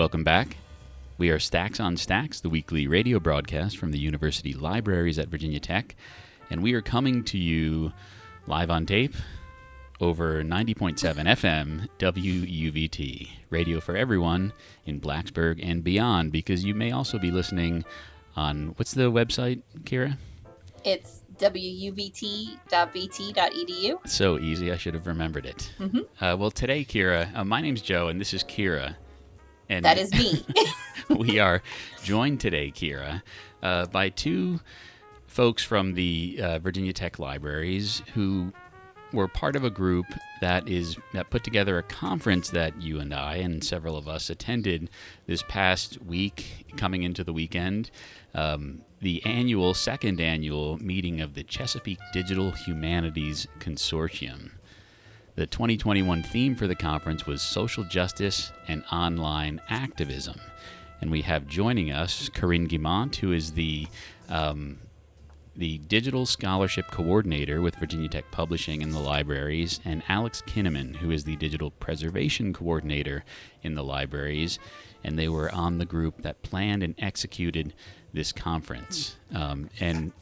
Welcome back. We are Stacks on Stacks, the weekly radio broadcast from the university libraries at Virginia Tech, and we are coming to you live on tape over 90.7 FM WUVT, radio for everyone in Blacksburg and beyond, because you may also be listening on what's the website, Kira? It's wuvt.vt.edu. So easy, I should have remembered it. Mhm. Uh, well, today, Kira, uh, my name's Joe, and this is Kira. And That is me. we are joined today, Kira, uh, by two folks from the uh, Virginia Tech Libraries who were part of a group that is that put together a conference that you and I and several of us attended this past week, coming into the weekend. Um, the annual, second annual meeting of the Chesapeake Digital Humanities Consortium. The 2021 theme for the conference was social justice and online activism. And we have joining us Corinne Guimont, who is the um, the digital scholarship coordinator with Virginia Tech Publishing in the libraries, and Alex Kinnaman, who is the digital preservation coordinator in the libraries. And they were on the group that planned and executed this conference. Um, and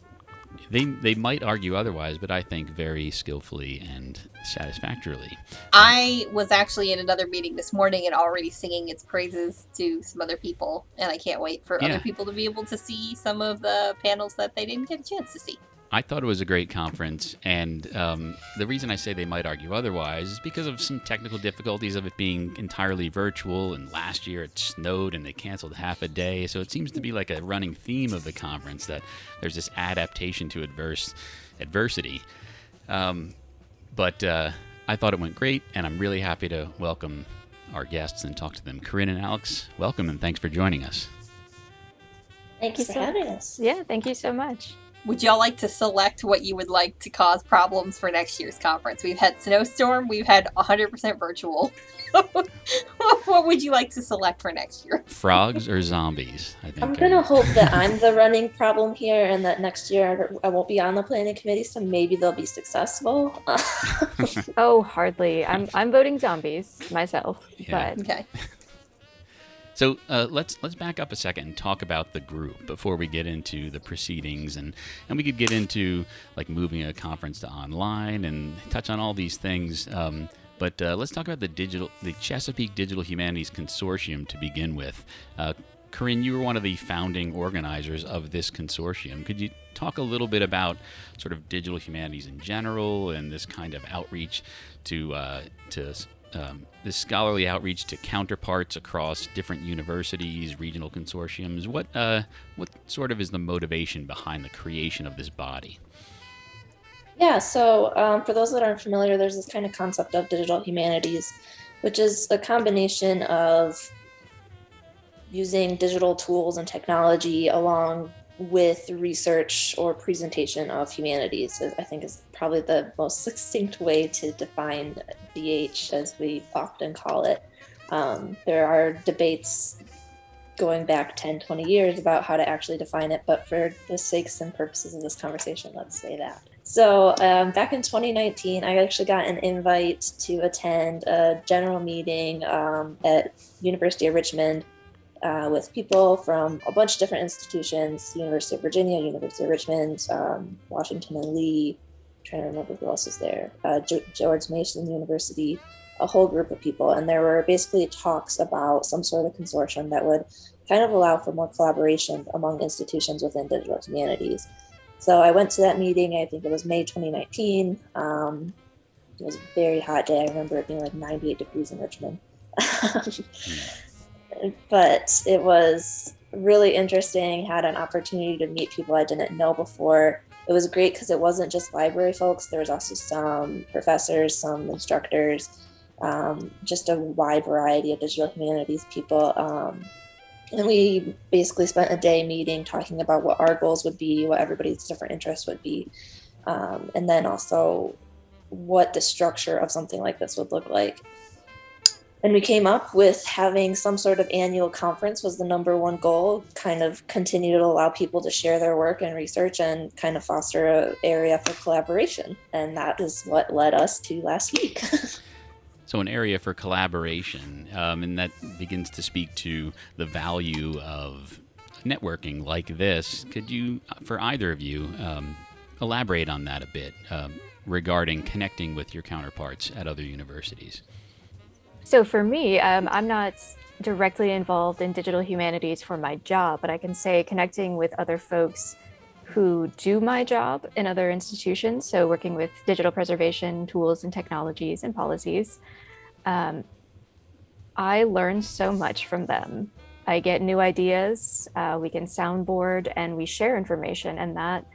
they, they might argue otherwise, but I think very skillfully and satisfactorily. I was actually in another meeting this morning and already singing its praises to some other people, and I can't wait for Yeah. other people to be able to see some of the panels that they didn't get a chance to see. I thought it was a great conference, and um, the reason I say they might argue otherwise is because of some technical difficulties of it being entirely virtual. And last year it snowed and they canceled half a day, so it seems to be like a running theme of the conference that there's this adaptation to adverse adversity. Um, but uh, I thought it went great, and I'm really happy to welcome our guests and talk to them. Corinne and Alex, welcome and thanks for joining us. Thank you for so- having us. Yeah, thank you so much. Would y'all like to select what you would like to cause problems for next year's conference? We've had snowstorm, we've had 100% virtual. what would you like to select for next year? Frogs or zombies? I think. I'm are- gonna hope that I'm the running problem here, and that next year I won't be on the planning committee, so maybe they'll be successful. Oh, hardly. I'm I'm voting zombies myself, Yeah. but Okay. So uh, let's let's back up a second and talk about the group before we get into the proceedings, and and we could get into like moving a conference to online and touch on all these things. Um, but uh, let's talk about the digital, the Chesapeake Digital Humanities Consortium to begin with. Uh, Corinne, you were one of the founding organizers of this consortium. Could you talk a little bit about sort of digital humanities in general and this kind of outreach to uh, to um, this scholarly outreach to counterparts across different universities, regional consortiums. What uh, what sort of is the motivation behind the creation of this body? yeah, so um, for those that aren't familiar, there's this kind of concept of digital humanities, which is a combination of using digital tools and technology along with research or presentation of humanities i think is probably the most succinct way to define dh as we often call it. Um, there are debates going back 10 20 years about how to actually define it but for the sakes and purposes of this conversation let's say that. So um, back in 2019 i actually got an invite to attend a general meeting um, at university of richmond uh, with people from a bunch of different institutions University of Virginia, University of Richmond, um, Washington and Lee. trying to remember who else is there. Uh, George Mason University, a whole group of people. And there were basically talks about some sort of consortium that would kind of allow for more collaboration among institutions within digital humanities. So I went to that meeting, I think it was May 2019. Um, it was a very hot day. I remember it being like 98 degrees in Richmond. but it was really interesting. Had an opportunity to meet people I didn't know before. It was great because it wasn't just library folks. There was also some professors, some instructors, um, just a wide variety of digital humanities people. Um, and we basically spent a day meeting, talking about what our goals would be, what everybody's different interests would be, um, and then also what the structure of something like this would look like. And we came up with having some sort of annual conference was the number one goal, kind of continue to allow people to share their work and research and kind of foster a area for collaboration. And that is what led us to last week. So, an area for collaboration, um, and that begins to speak to the value of networking like this. Could you, for either of you, um, elaborate on that a bit um, regarding connecting with your counterparts at other universities? So, for me, um, I'm not directly involved in digital humanities for my job, but I can say connecting with other folks who do my job in other institutions, so working with digital preservation tools and technologies and policies, um, I learn so much from them. I get new ideas, uh, we can soundboard, and we share information, and that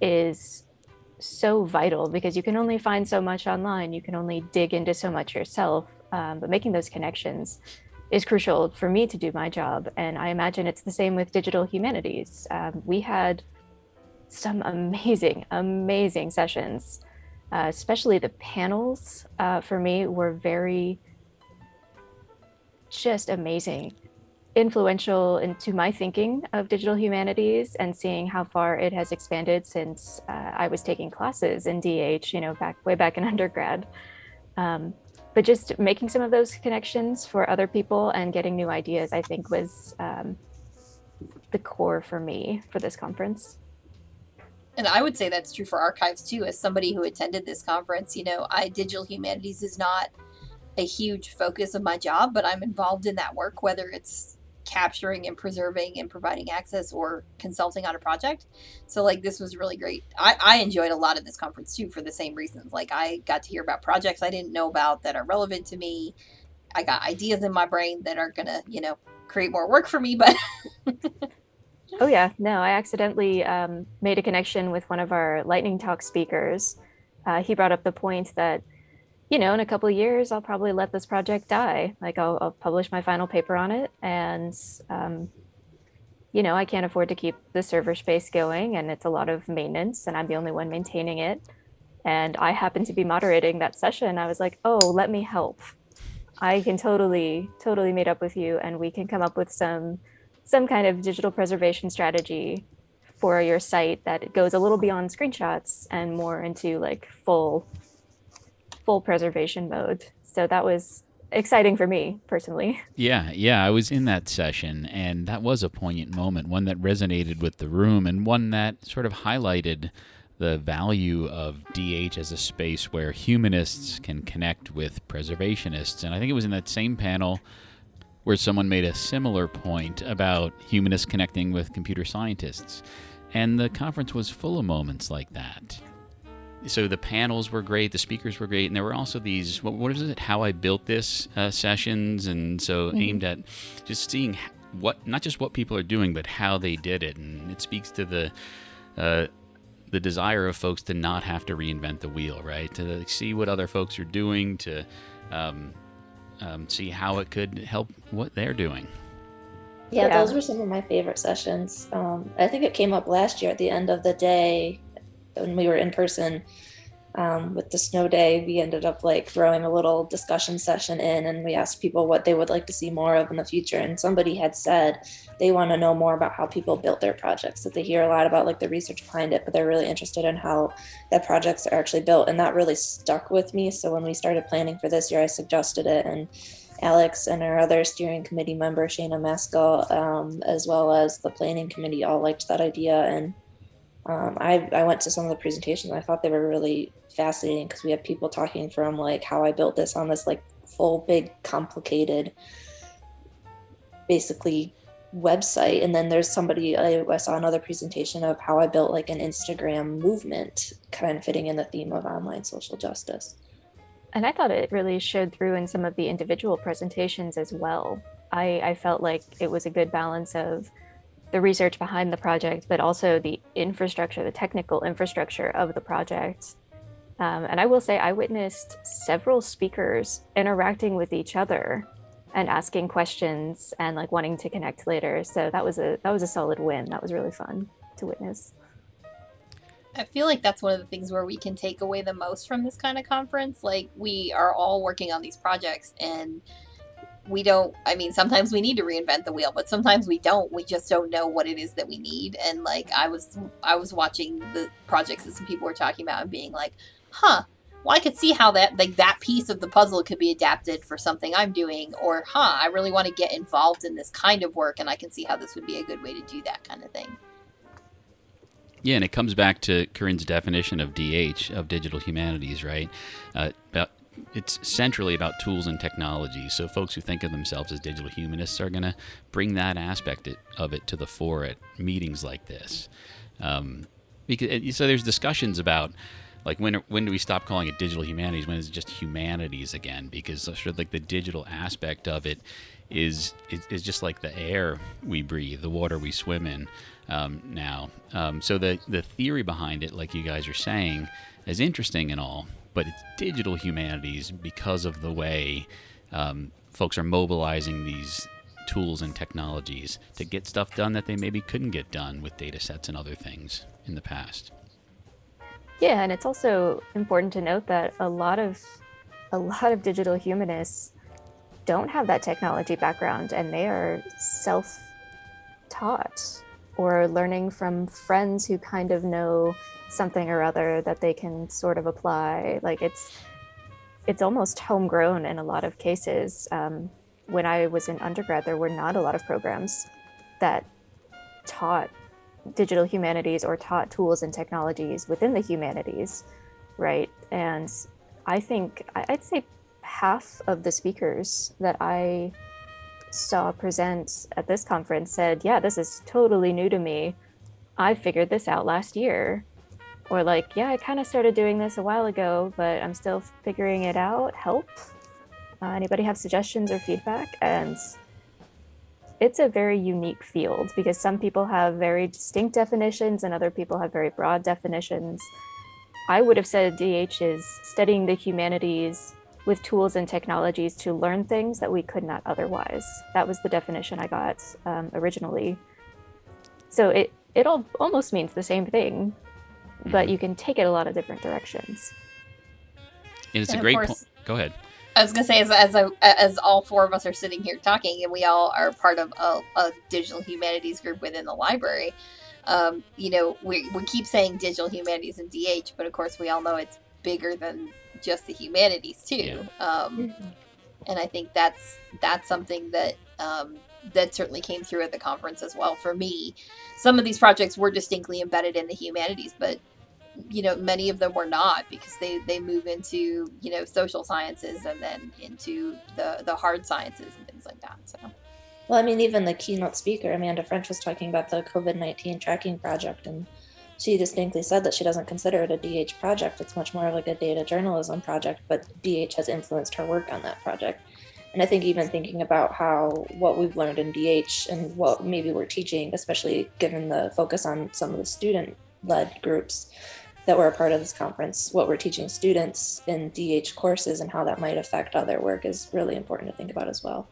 is so vital because you can only find so much online, you can only dig into so much yourself, um, but making those connections is crucial for me to do my job. And I imagine it's the same with digital humanities. Um, we had some amazing, amazing sessions. Uh, especially the panels uh, for me were very just amazing, influential into my thinking of digital humanities and seeing how far it has expanded since uh, I was taking classes in DH, you know, back way back in undergrad. Um, but just making some of those connections for other people and getting new ideas, I think, was um, the core for me for this conference and I would say that's true for archives too. As somebody who attended this conference, you know, I digital humanities is not a huge focus of my job, but I'm involved in that work, whether it's capturing and preserving and providing access or consulting on a project. So like this was really great. I, I enjoyed a lot of this conference too for the same reasons. Like I got to hear about projects I didn't know about that are relevant to me. I got ideas in my brain that are gonna, you know, create more work for me, but Oh yeah, no, I accidentally um, made a connection with one of our lightning talk speakers. Uh, he brought up the point that, you know, in a couple of years, I'll probably let this project die. Like I'll, I'll publish my final paper on it, and um, you know, I can't afford to keep the server space going, and it's a lot of maintenance, and I'm the only one maintaining it. And I happened to be moderating that session. I was like, oh, let me help. I can totally, totally meet up with you, and we can come up with some some kind of digital preservation strategy for your site that goes a little beyond screenshots and more into like full full preservation mode. So that was exciting for me personally. Yeah, yeah, I was in that session and that was a poignant moment, one that resonated with the room and one that sort of highlighted the value of DH as a space where humanists can connect with preservationists. And I think it was in that same panel where someone made a similar point about humanists connecting with computer scientists. And the conference was full of moments like that. So the panels were great, the speakers were great, and there were also these what, what is it? How I built this uh, sessions, and so mm-hmm. aimed at just seeing what not just what people are doing, but how they did it, and it speaks to the uh, the desire of folks to not have to reinvent the wheel, right? To see what other folks are doing, to um, um, see how it could help what they're doing. Yeah, yeah, those were some of my favorite sessions. Um, I think it came up last year at the end of the day when we were in person um, with the snow day. We ended up like throwing a little discussion session in, and we asked people what they would like to see more of in the future. And somebody had said they want to know more about how people built their projects. That they hear a lot about like the research behind it, but they're really interested in how that projects are actually built, and that really stuck with me. So when we started planning for this year, I suggested it and Alex and our other steering committee member, Shana Maskell, um, as well as the planning committee, all liked that idea. And um, I, I went to some of the presentations. I thought they were really fascinating because we had people talking from like how I built this on this like full, big, complicated, basically website. And then there's somebody, I, I saw another presentation of how I built like an Instagram movement, kind of fitting in the theme of online social justice. And I thought it really showed through in some of the individual presentations as well. I, I felt like it was a good balance of the research behind the project, but also the infrastructure, the technical infrastructure of the project. Um, and I will say, I witnessed several speakers interacting with each other and asking questions and like wanting to connect later. So that was a that was a solid win. That was really fun to witness. I feel like that's one of the things where we can take away the most from this kind of conference. Like we are all working on these projects and we don't I mean sometimes we need to reinvent the wheel, but sometimes we don't. We just don't know what it is that we need. And like I was I was watching the projects that some people were talking about and being like, "Huh, well, I could see how that like that piece of the puzzle could be adapted for something I'm doing, or huh, I really want to get involved in this kind of work, and I can see how this would be a good way to do that kind of thing. Yeah, and it comes back to Corinne's definition of DH of digital humanities, right? Uh, it's centrally about tools and technology. So folks who think of themselves as digital humanists are going to bring that aspect of it to the fore at meetings like this. Um, because so there's discussions about like when when do we stop calling it digital humanities When is it just humanities again because sort of like the digital aspect of it is is, is just like the air we breathe the water we swim in um, now um, so the the theory behind it like you guys are saying is interesting and all but it's digital humanities because of the way um, folks are mobilizing these tools and technologies to get stuff done that they maybe couldn't get done with data sets and other things in the past. Yeah, and it's also important to note that a lot of a lot of digital humanists don't have that technology background and they are self-taught or learning from friends who kind of know something or other that they can sort of apply. Like it's it's almost homegrown in a lot of cases. Um, when I was in undergrad, there were not a lot of programs that taught digital humanities or taught tools and technologies within the humanities, right? And I think I'd say half of the speakers that I saw present at this conference said, Yeah, this is totally new to me. I figured this out last year. Or like yeah i kind of started doing this a while ago but i'm still figuring it out. Help? Uh, anybody have suggestions or feedback? And it's a very unique field because some people have very distinct definitions and other people have very broad definitions. I would have said dh is studying the humanities with tools and technologies to learn things that we could not otherwise that was the definition i got um, originally so it it all almost means the same thing but you can take it a lot of different directions. And it's and a great point. Go ahead. I was gonna say, as as, I, as all four of us are sitting here talking, and we all are part of a, a digital humanities group within the library. Um, you know, we we keep saying digital humanities and DH, but of course, we all know it's bigger than just the humanities too. Yeah. Um, mm-hmm. and I think that's that's something that um, that certainly came through at the conference as well for me. Some of these projects were distinctly embedded in the humanities, but you know many of them were not because they they move into you know social sciences and then into the the hard sciences and things like that so well i mean even the keynote speaker amanda french was talking about the covid-19 tracking project and she distinctly said that she doesn't consider it a dh project it's much more like a data journalism project but dh has influenced her work on that project and i think even thinking about how what we've learned in dh and what maybe we're teaching especially given the focus on some of the student led groups that were a part of this conference, what we're teaching students in DH courses and how that might affect other work is really important to think about as well.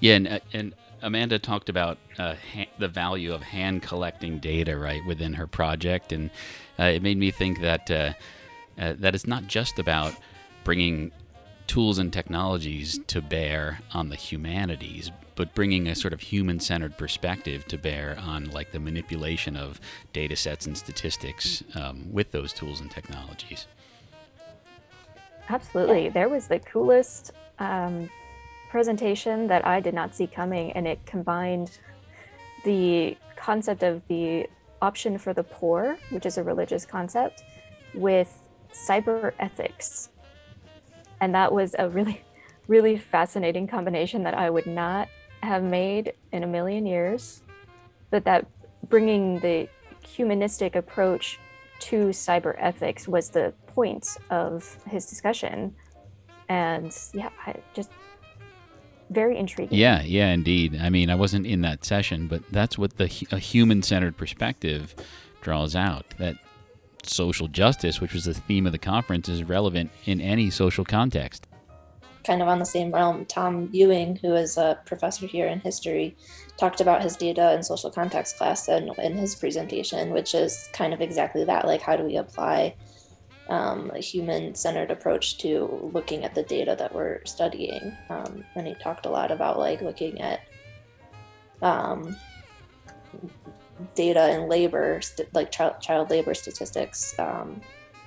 Yeah, and, uh, and Amanda talked about uh, ha- the value of hand collecting data right within her project, and uh, it made me think that uh, uh, that it's not just about bringing tools and technologies to bear on the humanities, but bringing a sort of human-centered perspective to bear on like the manipulation of data sets and statistics um, with those tools and technologies. Absolutely, there was the coolest um, presentation that I did not see coming, and it combined the concept of the option for the poor, which is a religious concept, with cyber ethics. And that was a really, really fascinating combination that I would not have made in a million years, but that bringing the humanistic approach to cyber ethics was the point of his discussion. And yeah, I just very intriguing. Yeah, yeah, indeed. I mean, I wasn't in that session, but that's what the a human-centered perspective draws out. That social justice, which was the theme of the conference, is relevant in any social context kind of on the same realm, Tom Ewing, who is a professor here in history, talked about his data and social context class in, in his presentation, which is kind of exactly that. Like, how do we apply um, a human centered approach to looking at the data that we're studying? Um, and he talked a lot about like looking at um, data and labor, st- like child, child labor statistics, um,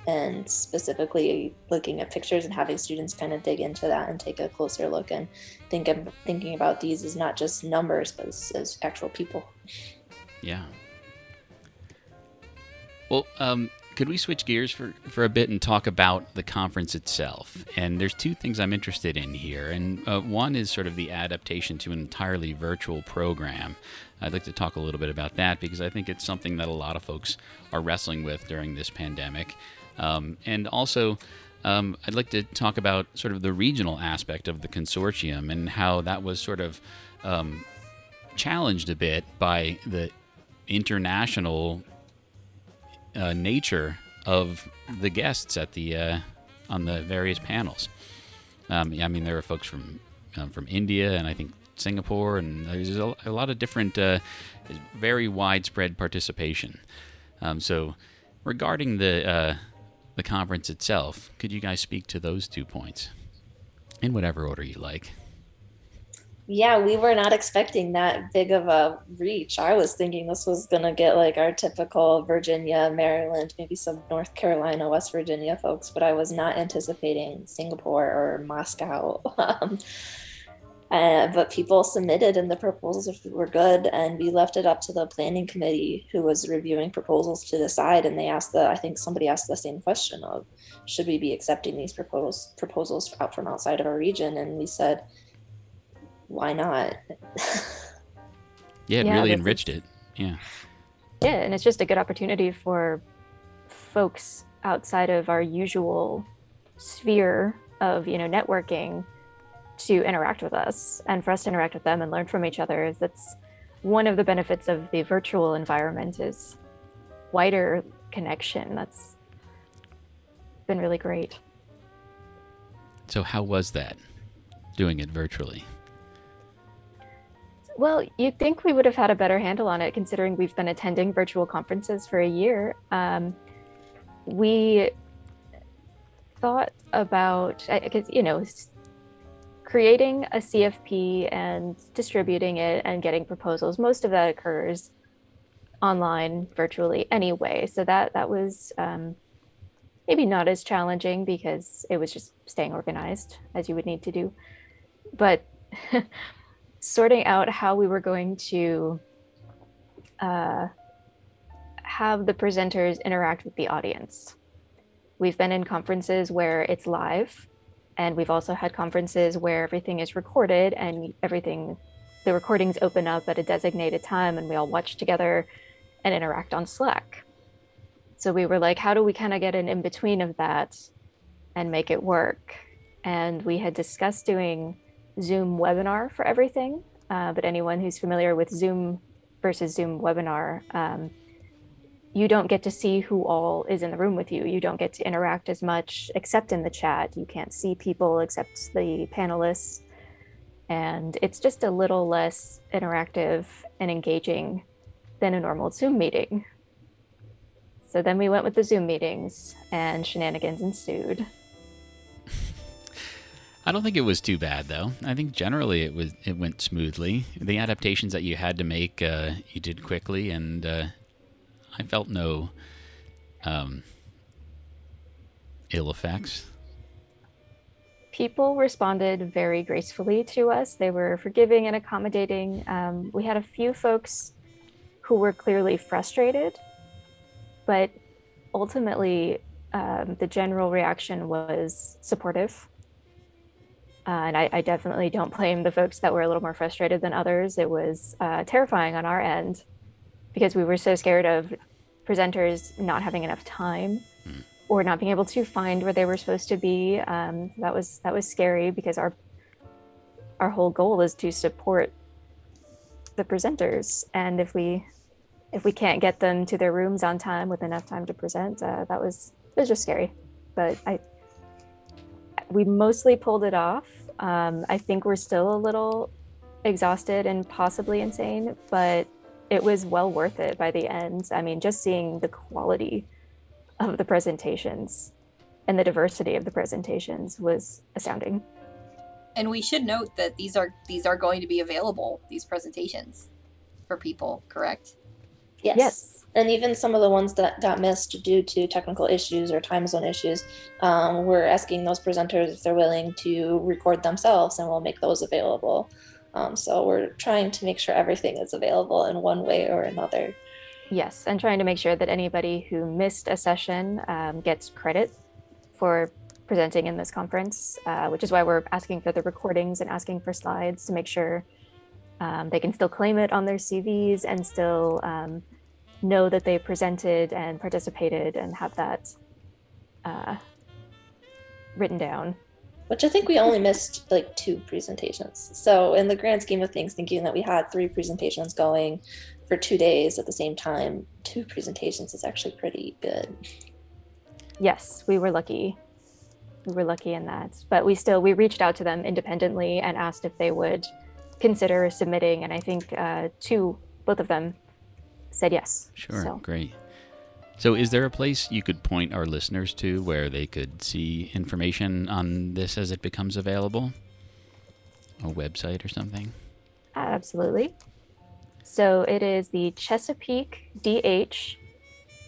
and specifically looking at pictures and having students kind of dig into that and take a closer look and think of thinking about these as not just numbers but as, as actual people. Yeah. Well, um, could we switch gears for, for a bit and talk about the conference itself? And there's two things I'm interested in here. And uh, one is sort of the adaptation to an entirely virtual program. I'd like to talk a little bit about that because I think it's something that a lot of folks are wrestling with during this pandemic. Um, and also, um, I'd like to talk about sort of the regional aspect of the consortium and how that was sort of um, challenged a bit by the international uh, nature of the guests at the uh, on the various panels. Um, I mean, there were folks from um, from India and I think Singapore, and there's a, a lot of different, uh, very widespread participation. Um, so, regarding the uh, the conference itself, could you guys speak to those two points in whatever order you like? Yeah, we were not expecting that big of a reach. I was thinking this was going to get like our typical Virginia, Maryland, maybe some North Carolina, West Virginia folks, but I was not anticipating Singapore or Moscow. Um, uh, but people submitted and the proposals were good and we left it up to the planning committee who was reviewing proposals to decide and they asked the i think somebody asked the same question of should we be accepting these proposals proposals out from outside of our region and we said why not yeah it Yeah, really enriched is- it yeah Yeah, and it's just a good opportunity for folks outside of our usual sphere of, you know, networking to interact with us and for us to interact with them and learn from each other. That's one of the benefits of the virtual environment is wider connection. That's been really great. so how was that doing it virtually Well, you'd think we would have had a better handle on it considering we've been attending virtual conferences for a year. Um, we thought about, because, you know, creating a CFP and distributing it and getting proposals, most of that occurs online virtually anyway. So that, that was um, maybe not as challenging because it was just staying organized as you would need to do. But sorting out how we were going to uh, have the presenters interact with the audience. We've been in conferences where it's live, and we've also had conferences where everything is recorded and everything, the recordings open up at a designated time, and we all watch together and interact on Slack. So we were like, how do we kind of get an in between of that and make it work? And we had discussed doing Zoom webinar for everything. Uh, but anyone who's familiar with Zoom versus Zoom webinar, um, you don't get to see who all is in the room with you. You don't get to interact as much except in the chat. You can't see people except the panelists. And it's just a little less interactive and engaging than a normal Zoom meeting. So then we went with the Zoom meetings, and shenanigans ensued. I don't think it was too bad though. I think generally it was it went smoothly. The adaptations that you had to make, uh, you did quickly, and uh, I felt no um, ill effects. people responded very gracefully to us. They were forgiving and accommodating. Um, we had a few folks who were clearly frustrated, but ultimately, um, the general reaction was supportive. Uh, and I, I definitely don't blame the folks that were a little more frustrated than others. It was uh, terrifying on our end because we were so scared of presenters not having enough time or not being able to find where they were supposed to be. Um, that was that was scary because our our whole goal is to support the presenters, and if we if we can't get them to their rooms on time with enough time to present, uh, that was it was just scary. But I we mostly pulled it off. Um, I think we're still a little exhausted and possibly insane, but it was well worth it by the end. I mean, just seeing the quality of the presentations and the diversity of the presentations was astounding. And we should note that these are these are going to be available these presentations for people, correct? Yes. Yes. And even some of the ones that got missed due to technical issues or time zone issues, um, we're asking those presenters if they're willing to record themselves, and we'll make those available. Um, so we're trying to make sure everything is available in one way or another. Yes, and trying to make sure that anybody who missed a session um, gets credit for presenting in this conference, uh, which is why we're asking for the recordings and asking for slides to make sure um, they can still claim it on their CVs and still um, know that they presented and participated and have that uh, written down. which I think we only missed like two presentations. So, in the grand scheme of things, thinking that we had three presentations going for two days at the same time, two presentations is actually pretty good. Yes, we were lucky. We were lucky in that. But we still we reached out to them independently and asked if they would consider submitting, and I think uh, two, both of them, said yes. Sure, So, great. So, is there a place you could point our listeners to where they could see information on this as it becomes available? A website or something? absolutely. So it is the Chesapeake DH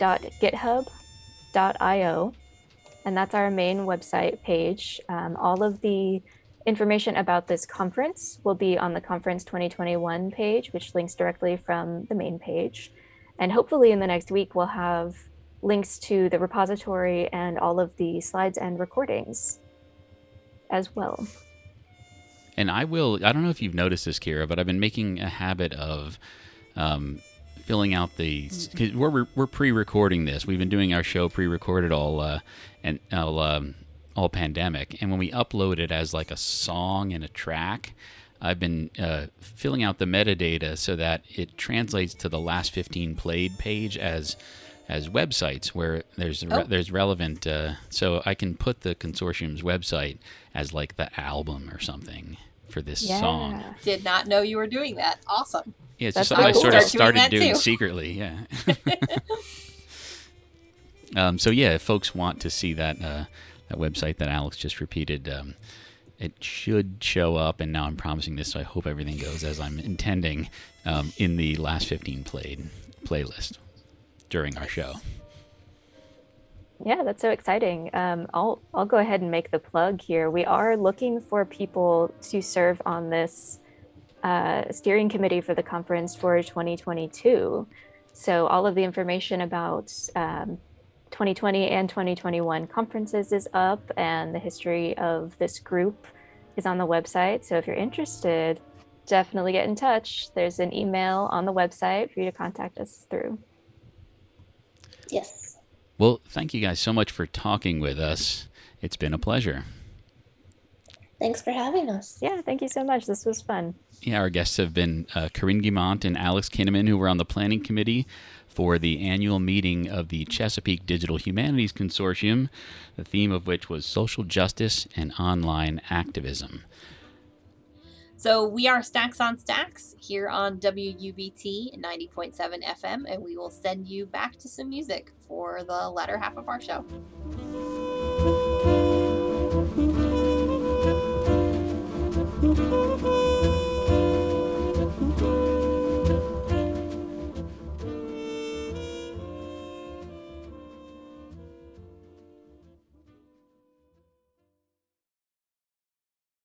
github.io, and that's our main website page. Um, all of the information about this conference will be on the Conference 2021 page, which links directly from the main page. And hopefully, in the next week, we'll have links to the repository and all of the slides and recordings as well. And I will, I don't know if you've noticed this, Kira, but I've been making a habit of um, filling out the, cause we're, we're pre recording this. We've been doing our show pre recorded all, uh, and all, um, all pandemic. And when we upload it as like a song and a track, I've been uh, filling out the metadata so that it translates to the last 15 played page as as websites where there's re- Oh. there's relevant uh, so I can put the consortium's website as like the album or something for this song. Yeah. Did not know you were doing that. Awesome. Yeah, it's That's just something I sort of Start doing started that doing secretly. Yeah. um, so yeah, if folks want to see that uh, that website that Alex just repeated, um, it should show up. And now I'm promising this, so I hope everything goes as I'm intending um, in the last 15 played playlist during our show. Yeah, that's so exciting. Um, I'll I'll go ahead and make the plug here. We are looking for people to serve on this uh, steering committee for the conference for 2022. So all of the information about um, 2020 and 2021 conferences is up, and the history of this group is on the website. So if you're interested, definitely get in touch. There's an email on the website for you to contact us through. Yes. Well, thank you guys so much for talking with us. It's been a pleasure. Thanks for having us. Yeah, thank you so much. This was fun. Yeah, our guests have been uh, Corinne Guimont and Alex Kinnaman, who were on the planning committee for the annual meeting of the Chesapeake Digital Humanities Consortium, the theme of which was social justice and online activism. So we are Stacks on Stacks here on WUVT 90.7 FM, and we will send you back to some music for the latter half of our show. Música